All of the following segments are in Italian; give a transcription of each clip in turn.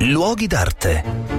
Luoghi d'arte.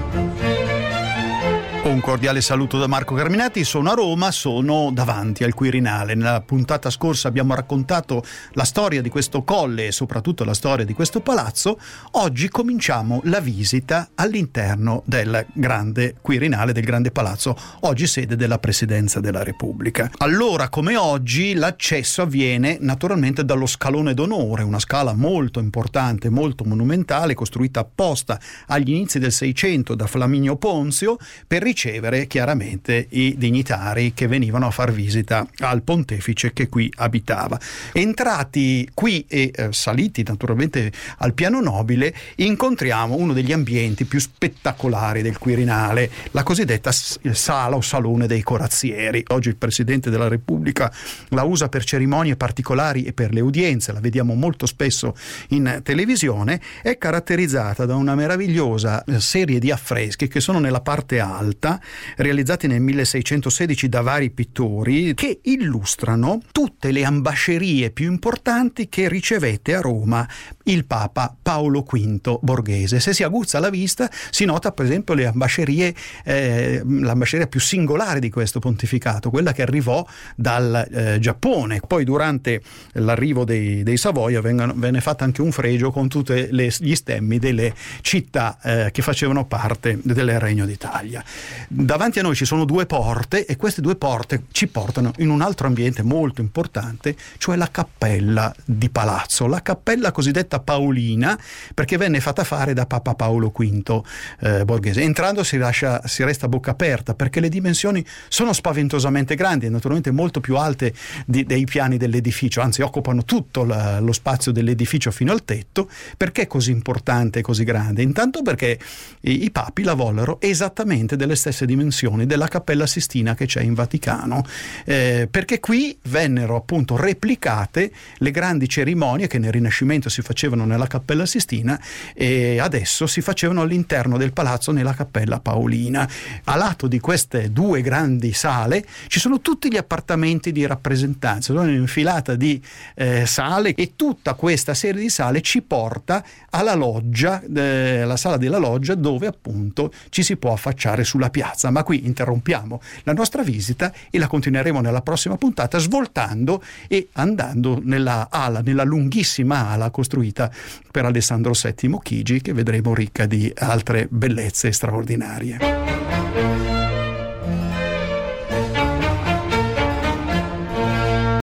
Un cordiale saluto da Marco Carminati, sono a Roma, sono davanti al Quirinale. Nella puntata scorsa abbiamo raccontato la storia di questo colle e soprattutto la storia di questo palazzo. Oggi cominciamo la visita all'interno del grande Quirinale, del grande palazzo, oggi sede della Presidenza della Repubblica. Allora, come oggi, l'accesso avviene naturalmente dallo scalone d'onore, una scala molto importante, molto monumentale, costruita apposta agli inizi del Seicento da Flaminio Ponzio per ricevere ricevere chiaramente i dignitari che venivano a far visita al pontefice che qui abitava. Entrati qui e eh, saliti naturalmente al piano nobile, incontriamo uno degli ambienti più spettacolari del Quirinale, la cosiddetta sala o salone dei corazzieri. Oggi il Presidente della Repubblica la usa per cerimonie particolari e per le udienze, la vediamo molto spesso in televisione, è caratterizzata da una meravigliosa eh, serie di affreschi che sono nella parte alta Costa, realizzati nel 1616 da vari pittori, che illustrano tutte le ambascerie più importanti che ricevette a Roma il Papa Paolo V Borghese. Se si aguzza la vista si nota per esempio le ambascerie, eh, l'ambasceria più singolare di questo pontificato, quella che arrivò dal eh, Giappone. Poi durante l'arrivo dei, dei Savoia vengano, venne fatto anche un fregio con tutti gli stemmi delle città eh, che facevano parte del Regno d'Italia. Davanti a noi ci sono due porte e queste due porte ci portano in un altro ambiente molto importante, cioè la cappella di palazzo, la cappella cosiddetta Paolina, perché venne fatta fare da Papa Paolo V eh, Borghese. Entrando si, lascia, si resta a bocca aperta perché le dimensioni sono spaventosamente grandi e naturalmente molto più alte di, dei piani dell'edificio, anzi occupano tutto la, lo spazio dell'edificio fino al tetto. Perché è così importante e così grande? Intanto perché i, i papi la vollero esattamente delle stesse stesse dimensioni della Cappella Sistina che c'è in Vaticano, eh, perché qui vennero appunto replicate le grandi cerimonie che nel Rinascimento si facevano nella Cappella Sistina e adesso si facevano all'interno del palazzo nella Cappella Paolina. A lato di queste due grandi sale ci sono tutti gli appartamenti di rappresentanza, sono un'infilata di eh, sale e tutta questa serie di sale ci porta alla loggia, eh, la sala della loggia dove appunto ci si può affacciare sulla piazza. Ma qui interrompiamo la nostra visita e la continueremo nella prossima puntata svoltando e andando nella ala, nella lunghissima ala costruita per Alessandro VII Chigi che vedremo ricca di altre bellezze straordinarie.